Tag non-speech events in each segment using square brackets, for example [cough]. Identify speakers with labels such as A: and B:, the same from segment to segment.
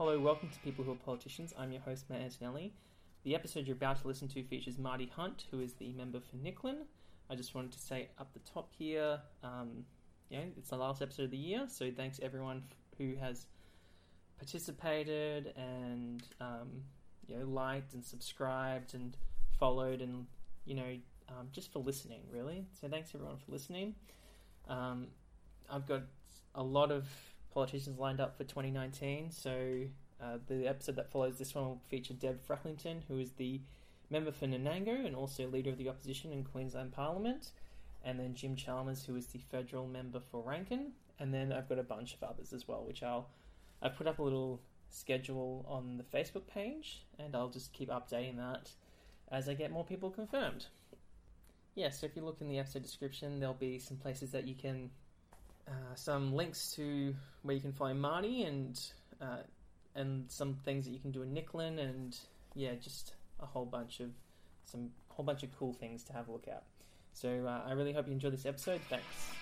A: Hello, welcome to People Who Are Politicians. I'm your host, Matt Antonelli. The episode you're about to listen to features Marty Hunt, who is the member for Nicklin. I just wanted to say up the top here, um, know, it's the last episode of the year, so thanks everyone who has participated and um, you know liked and subscribed and followed and you know um, just for listening, really. So thanks everyone for listening. Um, I've got a lot of politicians lined up for 2019. So uh, the episode that follows this one will feature Deb Frecklington, who is the member for Nanango and also leader of the opposition in Queensland Parliament, and then Jim Chalmers, who is the federal member for Rankin, and then I've got a bunch of others as well, which I'll I've put up a little schedule on the Facebook page, and I'll just keep updating that as I get more people confirmed. Yeah, so if you look in the episode description, there'll be some places that you can uh, some links to where you can find Marty and uh, and some things that you can do in Nicklin and yeah, just a whole bunch of some whole bunch of cool things to have a look at. So uh, I really hope you enjoy this episode. Thanks.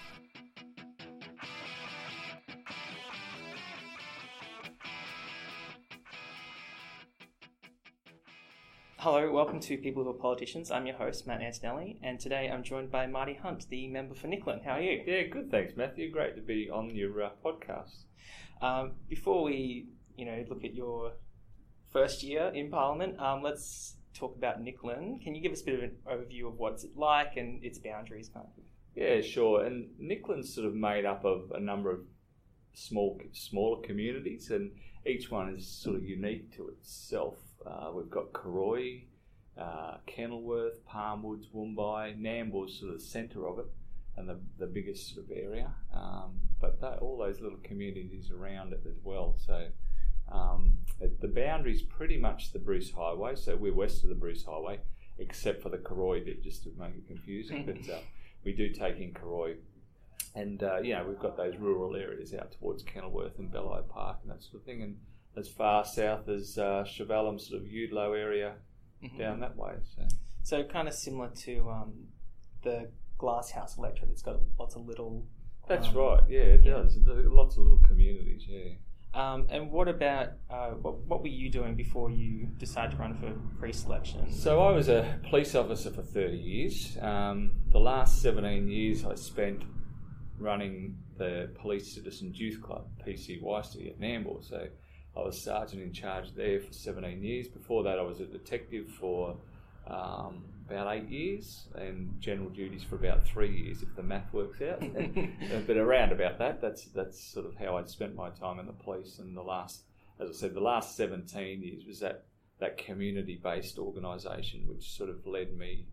A: Hello, welcome to People Who Are Politicians. I'm your host, Matt Antonelli, and today I'm joined by Marty Hunt, the member for Nicklin. How are you?
B: Yeah, good. Thanks, Matthew. Great to be on your uh, podcast.
A: Um, before we, you know, look at your first year in Parliament, um, let's talk about Nicklin. Can you give us a bit of an overview of what's it like and its boundaries, kind of?
B: Yeah, sure. And Nicklin's sort of made up of a number of small, smaller communities, and each one is sort of unique to itself. Uh, we've got Karoi, uh, Kenilworth, Palmwoods, Woombye, Nambour's sort of the centre of it and the, the biggest sort of area. Um, but that, all those little communities around it as well. So um, the boundary's pretty much the Bruce Highway. So we're west of the Bruce Highway, except for the Karoi bit, just to make it confusing. but uh, [laughs] we do take in Karoi. And, uh, know, we've got those rural areas out towards Kenilworth and Belli Park and that sort of thing. And as far south as uh, Chevallum, sort of Eudlo area,
A: Mhm.
B: down that way. So
A: So kind of similar to um, the Glass House electorate. It's got lots of little.
B: that's
A: um,
B: right. Yeah, it
A: yeah.
B: does. Lots of little communities. Yeah.
A: Um, and what about uh, what, what were you doing before you decided to run for pre-selection?
B: So I was a police officer for 30 years. Um, the last 17 years I spent running the Police Citizens Youth Club, PCYC, at Nambour. So I was sergeant in charge there for 17 years. Before that, I was a detective for um, about eight years and general duties for about three years, if the math works out. [laughs] Uh, but around about that, that's that's sort of how I'd spent my time in the police. And the last, as I said, the last 17 years was that that community-based organisation, which sort of led me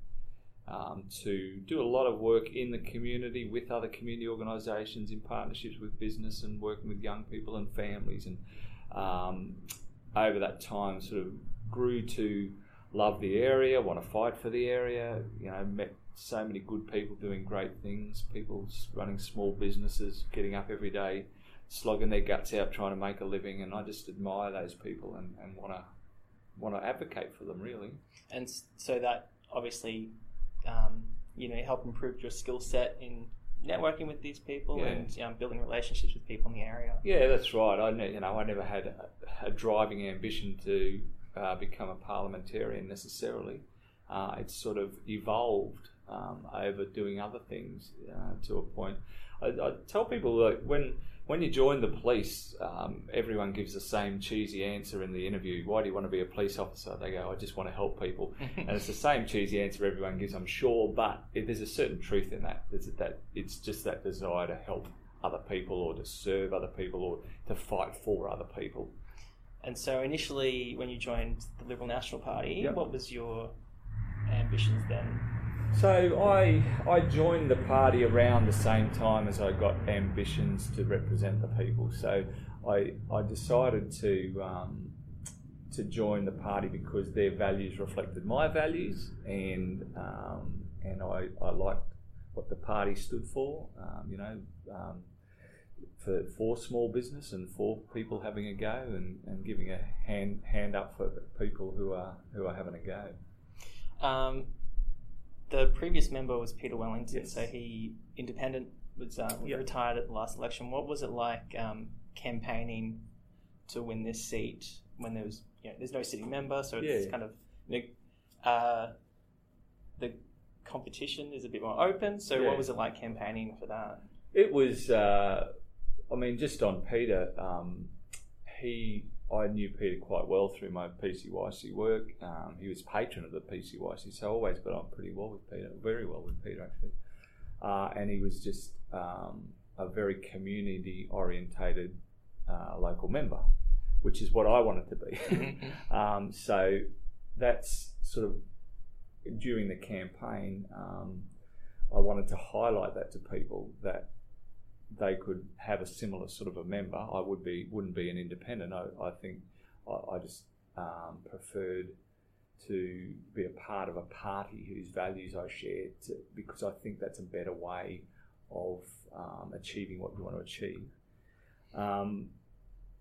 B: um, to do a lot of work in the community with other community organisations, in partnerships with business, and working with young people and families. And um, over that time, sort of grew to love the area, want to fight for the area. You know, met so many good people doing great things. People running small businesses, getting up every day, slogging their guts out, trying to make a living. And I just admire those people and, and want to want to advocate for them. Really.
A: and so that obviously, um, you know, help improve your skill set in networking with these people
B: Yeah.
A: and um, building relationships with people in the area.
B: Yeah, that's right. I you know I never had a, a driving ambition to uh, become a parliamentarian necessarily. Uh, it's sort of evolved um, over doing other things uh, to a point. I, I tell people that when when you join the police, um, everyone gives the same cheesy answer in the interview. Why do you want to be a police officer? They go, I just want to help people, [laughs] and it's the same cheesy answer everyone gives, I'm sure. But it, there's a certain truth in that. There's that it's just that desire to help other people or to serve other people or to fight for other people.
A: And so initially, when you joined the Liberal National Party,
B: Yep.
A: what was your ambitions then?
B: So I I joined the party around the same time as I got ambitions to represent the people. So I I decided to um, to join the party because their values reflected my values, and um, and I, I liked what the party stood for. Um, you know. Um, for, for small business and for people having a go and, and giving a hand hand up for people who are who are having a go.
A: The previous member was Peter Wellington,
B: Yes.
A: so he independent was uh,
B: Yep.
A: retired at the last election. What was it like um, campaigning to win this seat when there was you know there's no sitting member, so it's
B: Yeah.
A: kind of you know, uh, the competition is a bit more open. So
B: Yeah.
A: what was it like campaigning for that?
B: It was, uh, I mean, just on Peter, um, he, I knew Peter quite well through my PCYC work. Um, he was patron of the PCYC, so I always got on pretty well with Peter, very well with Peter actually. Uh, and he was just um, a very community orientated uh, local member, which is what I wanted to be. [laughs] um, so that's sort of during the campaign. Um, I wanted to highlight that to people that they could have a similar sort of a member. I would be wouldn't be an independent. I, I think I, I just um, preferred to be a part of a party whose values I shared to, because I think that's a better way of um, achieving what you want to achieve. Um,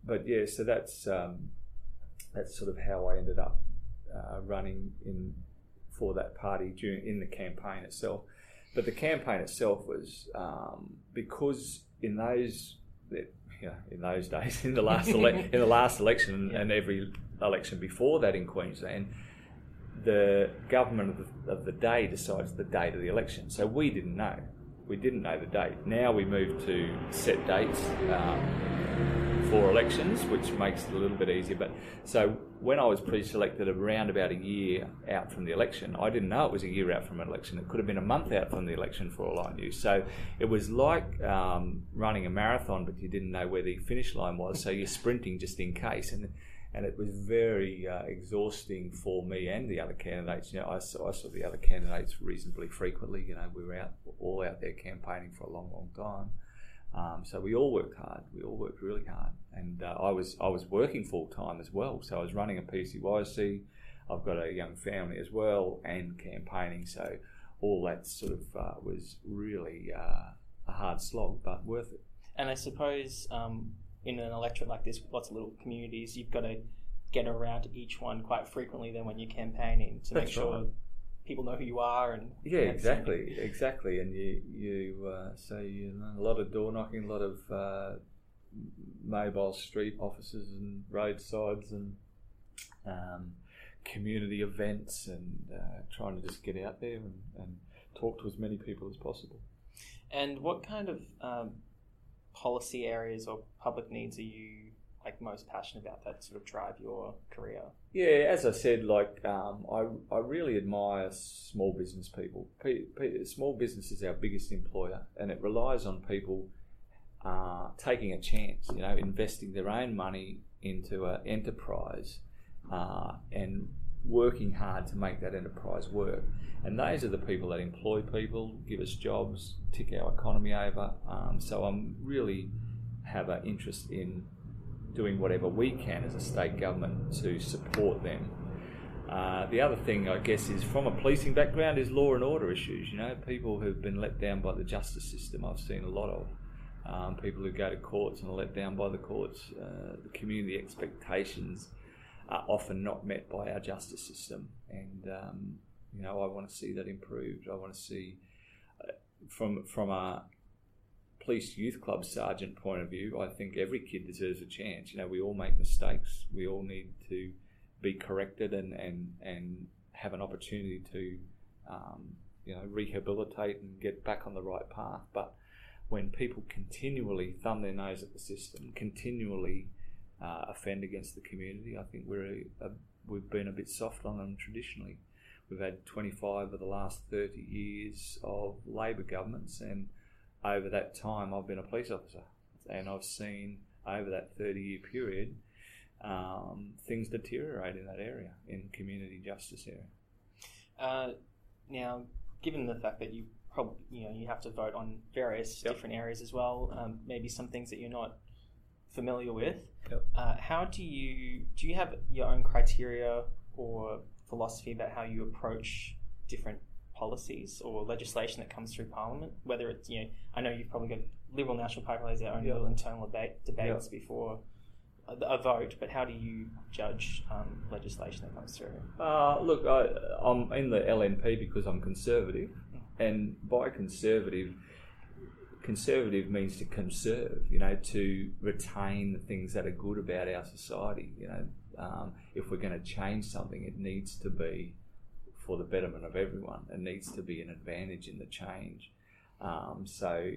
B: but yeah, so that's um, that's sort of how I ended up uh, running in for that party during in the campaign itself. But the campaign itself was um, because in those you know, in those days [laughs] in the last ele- [laughs] in the last election
A: Yeah.
B: and every election before that in Queensland, the government of the, of the day decides the date of the election. So we didn't know. We didn't know the date. Now we move to set dates um, for elections, which makes it a little bit easier. But so when I was pre-selected around about a year out from the election, I didn't know it was a year out from an election. It could have been a month out from the election for all I knew. So it was like um, running a marathon, but you didn't know where the finish line was. So you're sprinting just in case. And and it was very uh, exhausting for me and the other candidates. You know, I saw, I saw the other candidates reasonably frequently. You know, we were out all out there campaigning for a long, long time. Um, so we all worked hard. We all worked really hard, and uh, I was I was working full time as well. So I was running a PCYC. I've got a young family as well, and campaigning. So all that sort of uh, was really uh, a hard slog, but worth it.
A: And I suppose um, in an electorate like this, with lots of little communities, you've got to get around to each one quite frequently. Then when you're campaigning, to make sure
B: right.
A: People know who you are and
B: Yeah, exactly, exactly. And you, you uh, so you know, a lot of door knocking, a lot of uh, mobile street offices and roadsides and um, community events, and uh, trying to just get out there and, and talk to as many people as possible.
A: And what kind of um, policy areas or public needs are you like most passionate about that sort of drive your career?
B: Yeah, as I said, like um, I, I really admire small business people. P, P, small business is our biggest employer, and it relies on people uh, taking a chance. You know, investing their own money into an enterprise uh, and working hard to make that enterprise work. And those are the people that employ people, give us jobs, tick our economy over. Um, so I'm really have an interest in doing whatever we can as a state government to support them. Uh, the other thing, I guess, is from a policing background is law and order issues. You know, people who've been let down by the justice system. I've seen a lot of um, people who go to courts and are let down by the courts. Uh, the community expectations are often not met by our justice system, and um, you know, I want to see that improved. I want to see uh, from from a police youth club sergeant point of view, I think every kid deserves a chance. You know, we all make mistakes. We all need to be corrected and and and have an opportunity to um, you know rehabilitate and get back on the right path. But when people continually thumb their nose at the system, continually uh, offend against the community, I think we're a, a, we've been a bit soft on them traditionally. We've had 25 of the last 30 years of Labor governments, and over that time, I've been a police officer, and I've seen over that 30 year period um, things deteriorate in that area, in community justice area.
A: Uh, now, given the fact that you probably you know you have to vote on various
B: Yep.
A: different areas as well, um, maybe some things that you're not familiar with.
B: Yep.
A: Uh, how do you do? You have your own criteria or philosophy about how you approach different policies or legislation that comes through Parliament? Whether it's you know, I know you've probably got Liberal National Party has their own little internal debate, debates before a, a vote, but how do you judge um, legislation that comes through?
B: Uh, look, I, I'm in the LNP because I'm conservative, and by conservative, conservative means to conserve, you know, to retain the things that are good about our society. You know, um, if we're going to change something, it needs to be for the betterment of everyone. It needs to be an advantage in the change. Um, so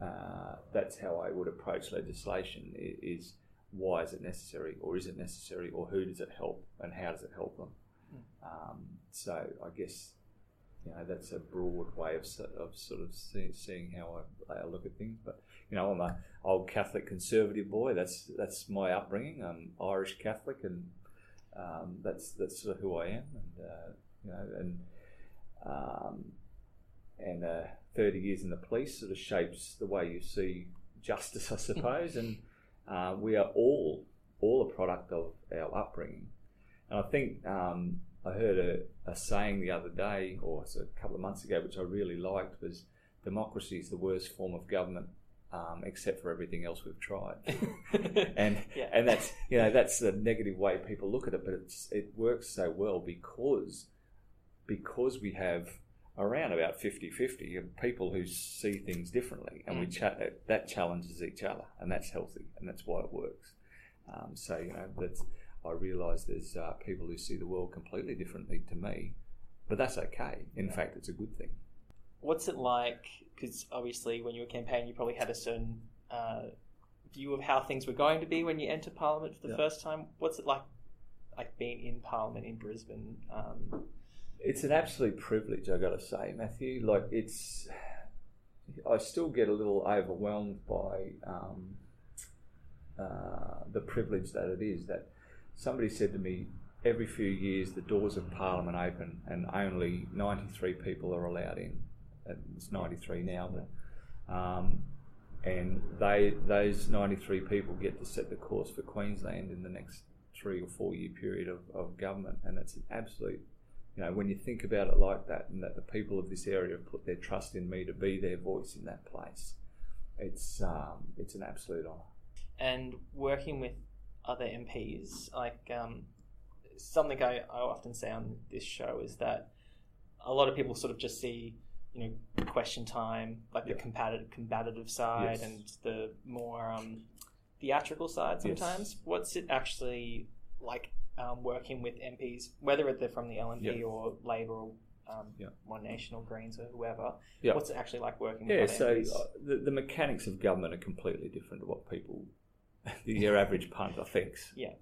B: uh, that's how I would approach legislation: is why is it necessary, or is it necessary, or who does it help, and how does it help them? Um, so I guess you know that's a broad way of, of sort of see, seeing how I, I, look at things. But you know, I'm a old Catholic conservative boy. That's that's my upbringing. I'm Irish Catholic, and um, that's that's sort of who I am. And uh, you know, and um, and uh, 30 years in the police sort of shapes the way you see justice, I suppose. and uh, we are all all a product of our upbringing. And I think um, I heard a, a, saying the other day, or a couple of months ago, which I really liked, was democracy is the worst form of government. Um, except for everything else we've tried, [laughs] and yeah. and that's you know that's the negative way people look at it, but it's it works so well because because we have around about 50-50 of people who see things differently and mm. we cha- that challenges each other and that's healthy and that's why it works um, so you know that's I realise there's uh, people who see the world completely differently to me but that's okay in yeah. fact it's a good thing
A: what's it like because obviously when you were campaigning you probably had a certain uh, view of how things were going to be when you enter parliament for the yeah. first time what's it like like being in parliament in Brisbane um,
B: it's an absolute privilege, I got to say, Matthew. Like it's, I still get a little overwhelmed by um, uh, the privilege that it is. That somebody said to me, every few years the doors of Parliament open and only 93 people are allowed in. It's 93 now, but um, and they those 93 people get to set the course for Queensland in the next three or four year period of, of government, and it's an absolute you know, when you think about it like that, and that the people of this area have put their trust in me to be their voice in that place, it's um, it's an absolute honour.
A: And working with other MPs, like um, something I, I often say on this show is that a lot of people sort of just see, you know, question time, like the combative, combative side, yes. and the more um, theatrical side sometimes. Yes. What's it actually like um, working with MPs, whether they're from the LNP or Labor or um. One Nation or Greens or whoever. What's it actually like working with
B: Yeah, so uh, the, the mechanics of government are completely different to what people, [laughs] your average punter thinks.
A: Yeah.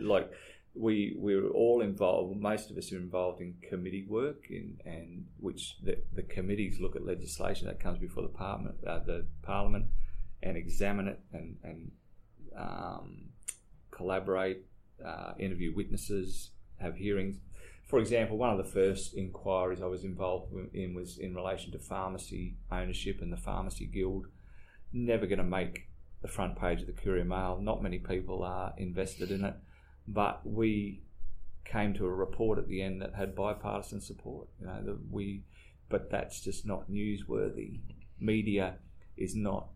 B: like, we we're all involved. Most of us are involved in committee work, in and which the, the committees look at legislation that comes before the parliament, uh, the parliament, and examine it and and um, collaborate uh, interview witnesses, have hearings. For example, one of the first inquiries I was involved in was in relation to pharmacy ownership and the Pharmacy Guild. Never going to make the front page of the Courier Mail. Not many people are invested in it, but we came to a report at the end that had bipartisan support. You know, the, we, but that's just not newsworthy. Media is not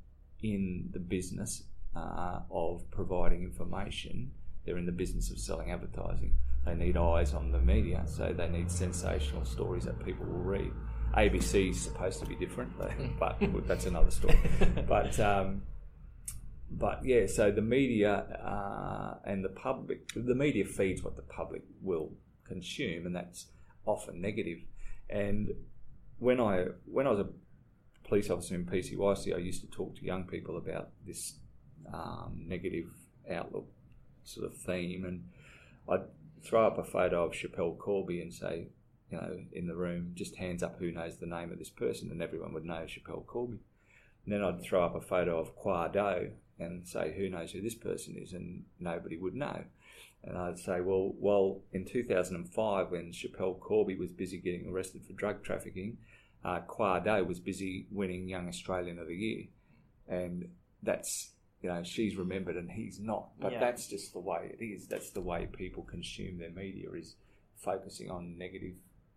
B: in the business uh, of providing information they're in the business of selling advertising. They need eyes on the media, so they need sensational stories that people will read. ABC is supposed to be different, [laughs] but that's another story. But um, but yeah, so the media uh, and the public, the media feeds what the public will consume, and that's often negative. And when I when I was a police officer in PCYC, I used to talk to young people about this um, negative outlook sort of theme, and I'd throw up a photo of Schapelle Corby and say, you know, in the room, just hands up who knows the name of this person, and everyone would know Schapelle Corby. And then I'd throw up a photo of Khoa Do and say, who knows who this person is, and nobody would know. And I'd say, well, well, in 2005, when Schapelle Corby was busy getting arrested for drug trafficking, uh, Khoa Do was busy winning Young Australian of the Year. And that's you know, she's remembered and he's not. But yeah. that's just the way it is. That's the way people consume their media is focusing on negative.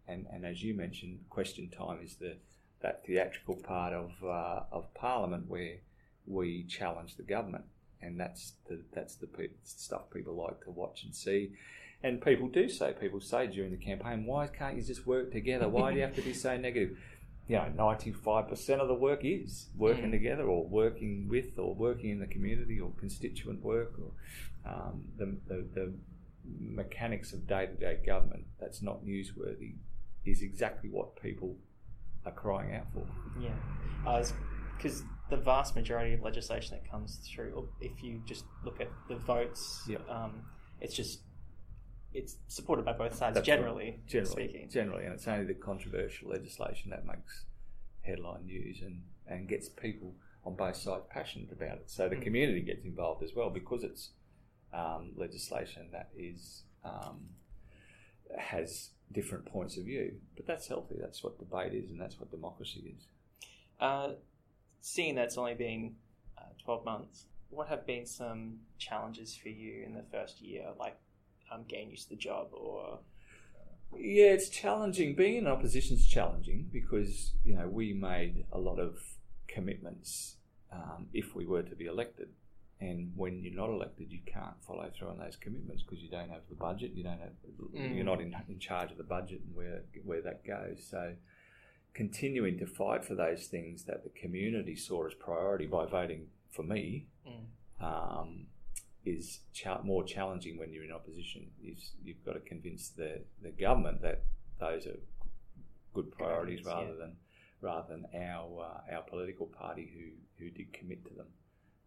B: And, and as you mentioned, question time is the that theatrical part of uh, of Parliament where we challenge the government, and that's the that's the stuff people like to watch and see. And people do say, people say during the campaign, why can't you just work together? Why do you have to be so negative? You know, ninety five percent of the work is working
A: Mm.
B: together, or working with, or working in the community, or constituent work, or um, the, the the mechanics of day to day government. That's not newsworthy. Is exactly what people are crying out for.
A: Yeah, because the vast majority of legislation that comes through, or if you just look at the votes,
B: Yep.
A: um, it's just it's supported by both sides.
B: That's
A: generally,
B: right. generally,
A: speaking,
B: generally, and it's only the controversial legislation that makes headline news and, and gets people on both sides passionate about it. So the
A: Mm.
B: community gets involved as well because it's um, legislation that is um, has different points of view. But that's healthy. That's what debate is, and that's what democracy is.
A: Uh, seeing that's only been uh, 12 months, what have been some challenges for you in the first year, like um, getting used to the job or.
B: Yeah, it's challenging. Being in opposition is challenging because you know we made a lot of commitments um, if we were to be elected, and when you're not elected, you can't follow through on those commitments because you don't have the budget. You don't have.
A: Mm.
B: You're not in, in charge of the budget and where where that goes. So, continuing to fight for those things that the community saw as priority by voting for me
A: Mm.
B: um, is cha- more challenging when you're in opposition. Is you've got to convince the, the government that those are good priorities rather
A: yeah.
B: than rather than our uh, our political party who, who did commit to them.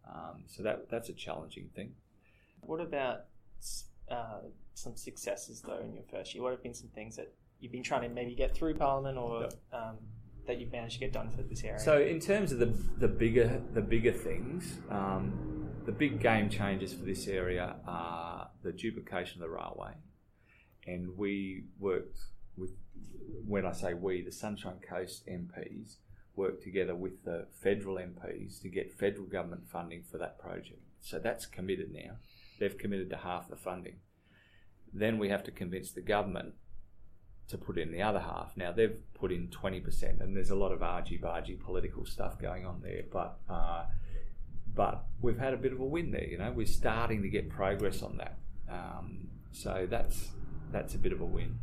B: Um, so that that's a challenging thing.
A: What about uh, some successes though in your first year? What have been some things that you've been trying to maybe get through Parliament or um, that you've managed to get done for this area?
B: So in terms of the the bigger the bigger things, um, the big game changers for this area are the duplication of the railway, and we worked with. When I say we, the Sunshine Coast MPs worked together with the federal MPs to get federal government funding for that project. So that's committed now. They've committed to half the funding. Then we have to convince the government to put in the other half. Now they've put in twenty percent, and there's a lot of argy bargy political stuff going on there. But uh, but we've had a bit of a win there. You know, we're starting to get progress on that. Um, so that's that's a bit of a win.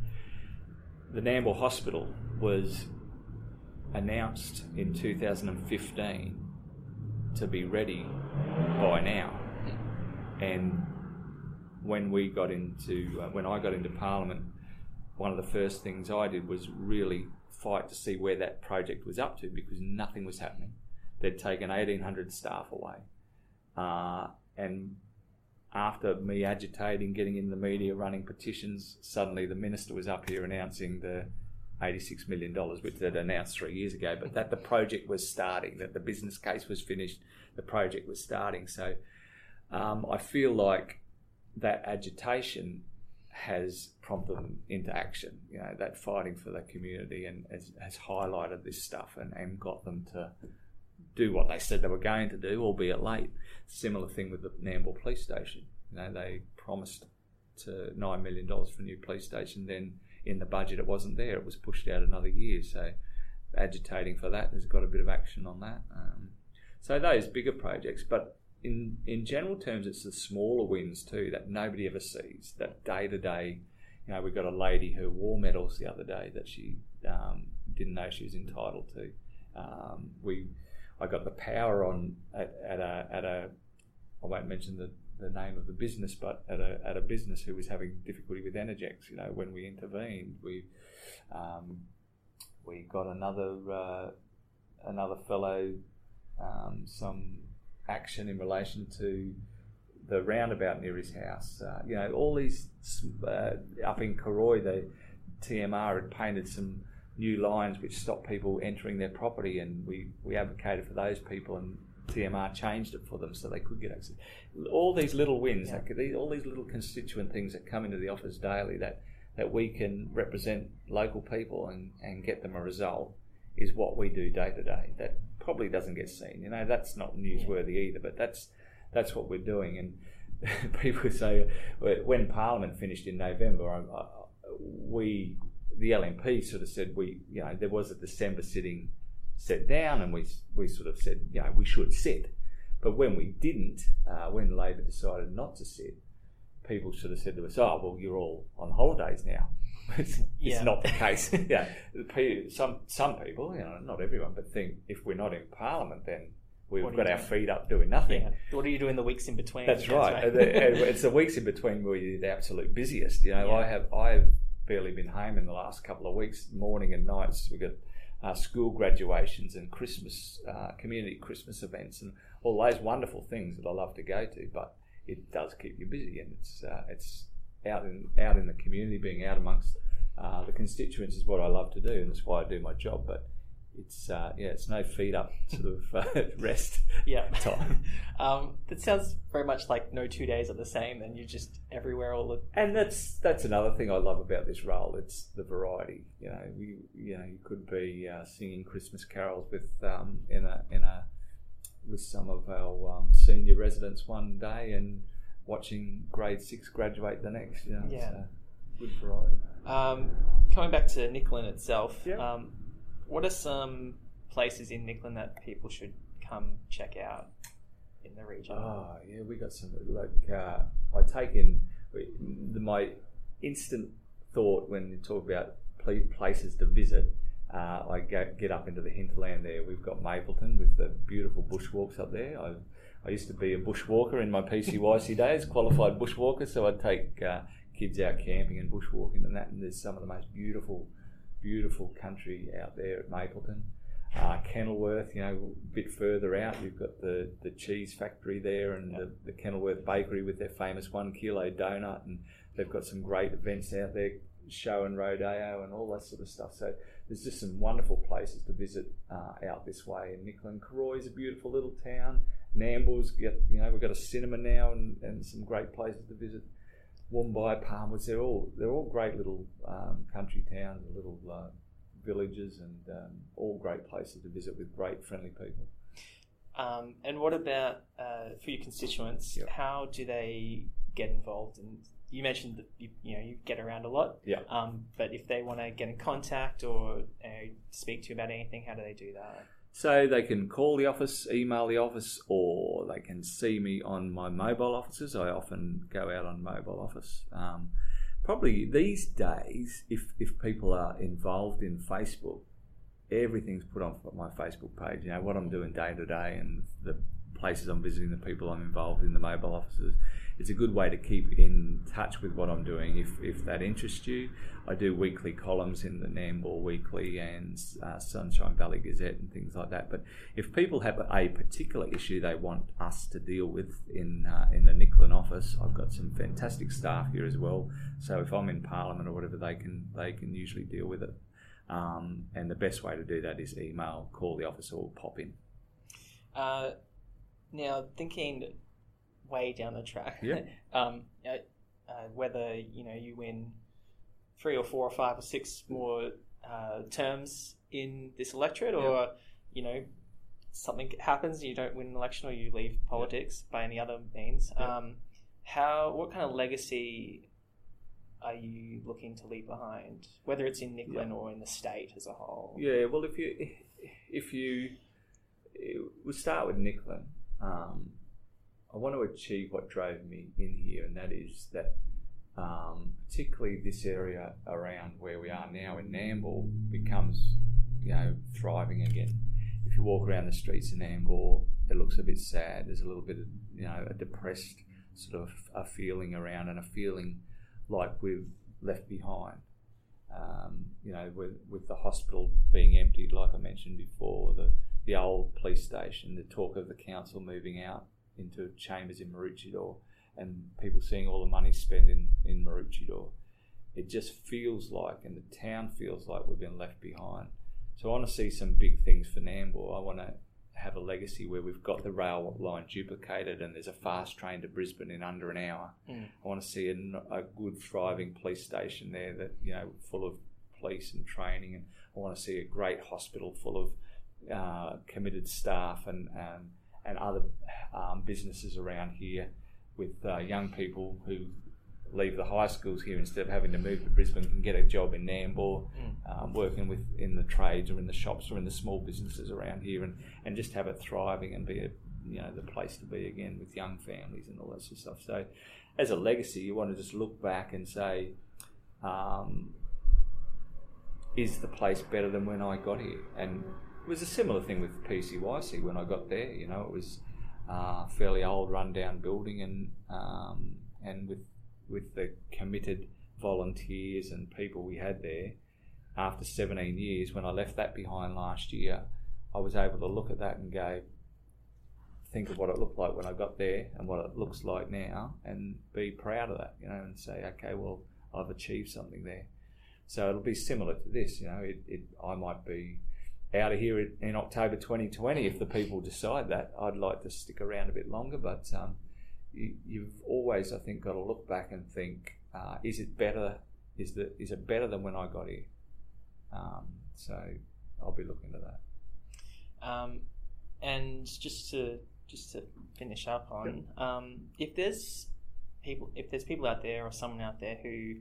B: The Nambour Hospital was announced in 2015 to be ready by now, and when we got into uh, when I got into Parliament, one of the first things I did was really fight to see where that project was up to because nothing was happening. They'd taken 1,800 staff away, uh, and after me agitating, getting in the media, running petitions, suddenly the minister was up here announcing the $86 million, which they'd announced three years ago, but that the project was starting, that the business case was finished, the project was starting. So um, I feel like that agitation has prompted them into action. You know, that fighting for the community and has, has highlighted this stuff and, and got them to do what they said they were going to do, albeit late. Similar thing with the Nambour police station. You know, they promised to nine million dollars for a new police station. Then in the budget, it wasn't there. It was pushed out another year. So agitating for that There's got a bit of action on that. Um, so those bigger projects, but in in general terms, it's the smaller wins too that nobody ever sees. That day to day, you know, we got a lady who wore medals the other day that she um, didn't know she was entitled to. Um, we, I got the power on at, at a at a, I won't mention the, the name of the business, but at a at a business who was having difficulty with Energex. You know, when we intervened, we um, we got another uh, another fellow um, some action in relation to the roundabout near his house. Uh, you know, all these uh, up in Karoi, the TMR had painted some new lines which stopped people entering their property, and we, we advocated for those people, and TMR changed it for them so they could get access. All these little wins,
A: Yeah.
B: like, all these little constituent things that come into the office daily that, that we can represent local people and, and get them a result is what we do day to day. That probably doesn't get seen. You know, that's not newsworthy either, but that's that's what we're doing. And [laughs] people say when Parliament finished in November, I, I, we the LNP sort of said we you know there was a December sitting set down, and we we sort of said you know we should sit. But when we didn't, uh, when Labor decided not to sit, people sort of said to us, "Oh, well, you're all on holidays now." [laughs] it's, it's
A: Yeah.
B: not the [laughs] case. yeah, some some people, you know, not everyone, but think if we're not in Parliament, then we've got our feet up doing nothing.
A: Yeah. What do you do in the weeks in between?
B: That's right. The- [laughs] it's the weeks in between where you're the absolute busiest. You know,
A: Yeah.
B: I have I've barely been home in the last couple of weeks, morning and nights. we've got uh, school graduations and Christmas uh, community Christmas events and all those wonderful things that I love to go to. But it does keep you busy, and it's uh, it's out in out in the community, being out amongst uh, the constituents is what I love to do, and that's why I do my job. But it's uh, yeah, it's no feed up sort of uh, [laughs] rest
A: Yeah. [laughs]
B: time. [laughs]
A: um, that sounds very much like no two days are the same, and you're just everywhere all the.
B: And that's that's another thing I love about this role. It's the variety. You know, you you know you could be uh, singing Christmas carols with um, in a in a with some of our um, senior residents one day and watching grade six graduate the next. You know,
A: Yeah.
B: good variety.
A: Um, coming back to Nicklin itself,
B: Yeah.
A: um, what are some places in Nicklin that people should come check out in the region?
B: Oh yeah, we got some like uh, I take in my instant thought when you talk about places to visit. Uh, I get up into the hinterland there. We've got Mapleton with the beautiful bushwalks up there. I, I used to be a bushwalker in my PCYC [laughs] days, qualified bushwalker, so I'd take uh, kids out camping and bushwalking and that. And there's some of the most beautiful, beautiful country out there at Mapleton. Uh, Kenilworth, you know, a bit further out, you've got the, the cheese factory there and the, the Kenilworth bakery with their famous one kilo donut, and they've got some great events out there, show and rodeo and all that sort of stuff. So there's just some wonderful places to visit uh, out this way. And Nicklin Croy is a beautiful little town. Nambour's got, you know, we've got a cinema now and, and some great places to visit. Woombye, Palmwoods, they're all they're all great little um, country towns, and little uh, villages, and um, all great places to visit with great friendly people.
A: Um, and what about uh, for your constituents?
B: Yep.
A: How do they get involved? And you mentioned that you, you know you get around a lot.
B: Yeah.
A: Um, but if they want to get in contact or uh, speak to you about anything, how do they do that?
B: So they can call the office, email the office, or they can see me on my mobile offices. I often go out on mobile office. Um, probably these days, if if people are involved in Facebook, everything's put on my Facebook page. You know what I'm doing day to day and the places I'm visiting, the people I'm involved in, the mobile offices. It's a good way to keep in touch with what I'm doing if, if that interests you. I do weekly columns in the Nambour Weekly and uh, Sunshine Valley Gazette and things like that. But if people have a particular issue they want us to deal with in uh, in the Nicklin office, I've got some fantastic staff here as well. So if I'm in Parliament or whatever, they can they can usually deal with it. Um, and the best way to do that is email, call the office, or pop in.
A: Uh, now, thinking way down the track,
B: Yeah. [laughs]
A: um, uh, uh, whether you know you win three or four or five or six more uh, terms in this electorate, or you know something happens and you don't win an election or you leave politics by any other means.
B: Yeah.
A: Um, how what kind of legacy are you looking to leave behind, whether it's in Nicklin
B: Yeah.
A: or in the state as a whole?
B: Yeah, well, if you if you we start with Nicklin, um, I want to achieve what drove me in here, and that is that um, particularly this area around where we are now in Nambour becomes you know thriving again. If you walk around the streets in Nambour, it looks a bit sad. There's a little bit of you know a depressed sort of a feeling around, and a feeling like we've left behind um, you know, with, with the hospital being emptied, like I mentioned before, the, the old police station, the talk of the council moving out into chambers in Maroochydore, and people seeing all the money spent in, in Maroochydore. It just feels like, and the town feels like we've been left behind. So I want to see some big things for Nambour. I want to have a legacy where we've got the rail line duplicated and there's a fast train to Brisbane in under an hour.
A: Mm.
B: I want to see a, a good, thriving police station there that you know full of police and training, and I want to see a great hospital full of uh, committed staff and um, and other um, businesses around here with uh, young people who leave the high schools here instead of having to move to Brisbane can get a job in Nambour, um, working with in the trades or in the shops or in the small businesses around here, and, and just have it thriving and be a you know the place to be again with young families and all that sort of stuff. So, as a legacy, you want to just look back and say, um, is the place better than when I got here? And was a similar thing with PCYC when I got there. You know, it was uh, fairly old, rundown building, and um, and with with the committed volunteers and people we had there. After 17 years, when I left that behind last year, I was able to look at that and go, think of what it looked like when I got there and what it looks like now, and be proud of that, you know, and say, okay, well, I've achieved something there. So it'll be similar to this, you know. It, it I might be out of here in October 2020 if the people decide that. I'd like to stick around a bit longer, but um, you, have always, I think, got to look back and think, uh, is it better? Is the is it better than when I got here? Um, so I'll be looking at that.
A: Um, and just to just to finish up on, um, if there's people, if there's people out there or someone out there who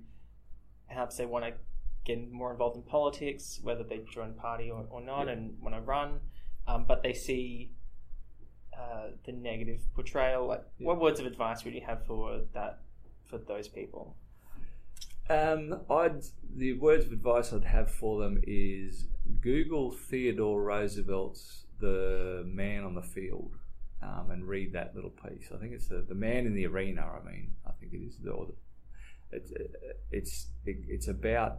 A: perhaps they want to get more involved in politics, whether they join party or, or not, and want to run, um, but they see uh, the negative portrayal. Like, what words of advice would you have for that for those people?
B: Um, I'd the words of advice I'd have for them is Google Theodore Roosevelt's "The Man on the Field" um, and read that little piece. I think it's the, the man in the arena. I mean, I think it is the, it's it's it's about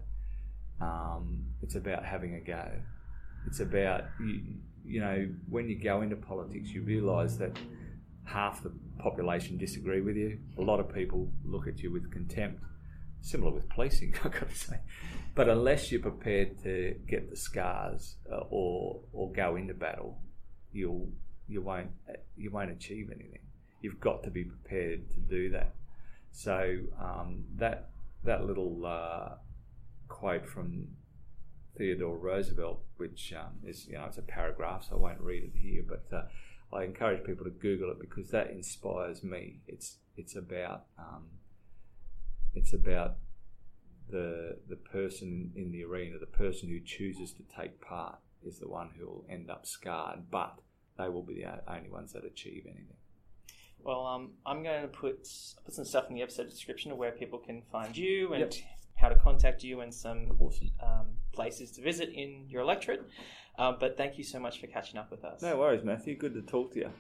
B: um, it's about having a go. It's about you, you know when you go into politics, you realise that half the population disagree with you. A lot of people look at you with contempt similar with policing, [laughs] I've got to say. But unless you're prepared to get the scars uh, or or go into battle, you'll you won't you won't achieve anything. You've got to be prepared to do that. So um, that that little uh, quote from Theodore Roosevelt, which um, is you know it's a paragraph, so I won't read it here, but uh, I encourage people to Google it because that inspires me. It's it's about um, it's about the the person in the arena, the person who chooses to take part is the one who will end up scarred, but they will be the only ones that achieve anything.
A: Well, um, I'm going to put put some stuff in the episode description of where people can find you and
B: Yep.
A: How to contact you and some um, places to visit in your electorate. Uh, but thank you so much for catching up with us.
B: No worries, Matthew. Good to talk to you.